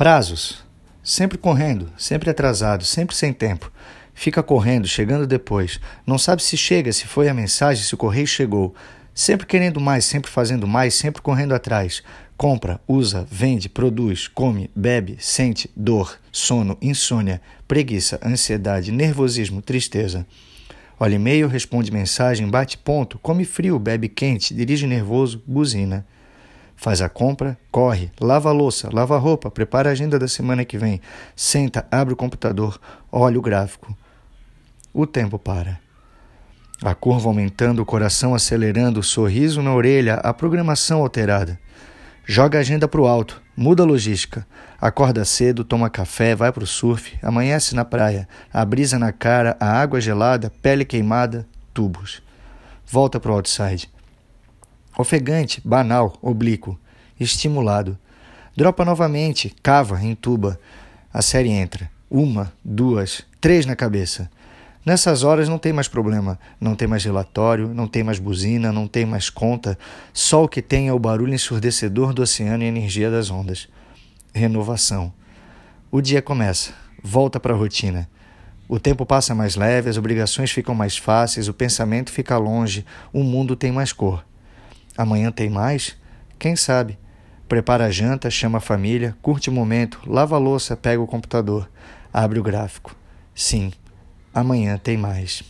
Prazos. Sempre correndo, sempre atrasado, sempre sem tempo. Fica correndo, chegando depois. Não sabe se chega, se foi a mensagem, se o correio chegou. Sempre querendo mais, sempre fazendo mais, sempre correndo atrás. Compra, usa, vende, produz, come, bebe, sente, dor, sono, insônia, preguiça, ansiedade, nervosismo, tristeza. Olha e-mail, responde mensagem, bate ponto, come frio, bebe quente, dirige nervoso, buzina. Faz a compra, corre, lava a louça, lava a roupa, prepara a agenda da semana que vem, senta, abre o computador, olha o gráfico. O tempo para. A curva aumentando, o coração acelerando, o sorriso na orelha, a programação alterada. Joga a agenda para o alto, muda a logística. Acorda cedo, toma café, vai para o surf, amanhece na praia, a brisa na cara, a água gelada, pele queimada, tubos. Volta para o outside. Ofegante, banal, oblíquo, estimulado. Dropa novamente, cava, entuba. A série entra. Uma, duas, três na cabeça. Nessas horas não tem mais problema, não tem mais relatório, não tem mais buzina, não tem mais conta, só o que tem é o barulho ensurdecedor do oceano e a energia das ondas. Renovação. O dia começa, volta para a rotina. O tempo passa mais leve, as obrigações ficam mais fáceis, o pensamento fica longe, o mundo tem mais cor. Amanhã tem mais? Quem sabe? Prepara a janta, chama a família, curte o momento, lava a louça, pega o computador, abre o gráfico. Sim, Amanhã tem mais.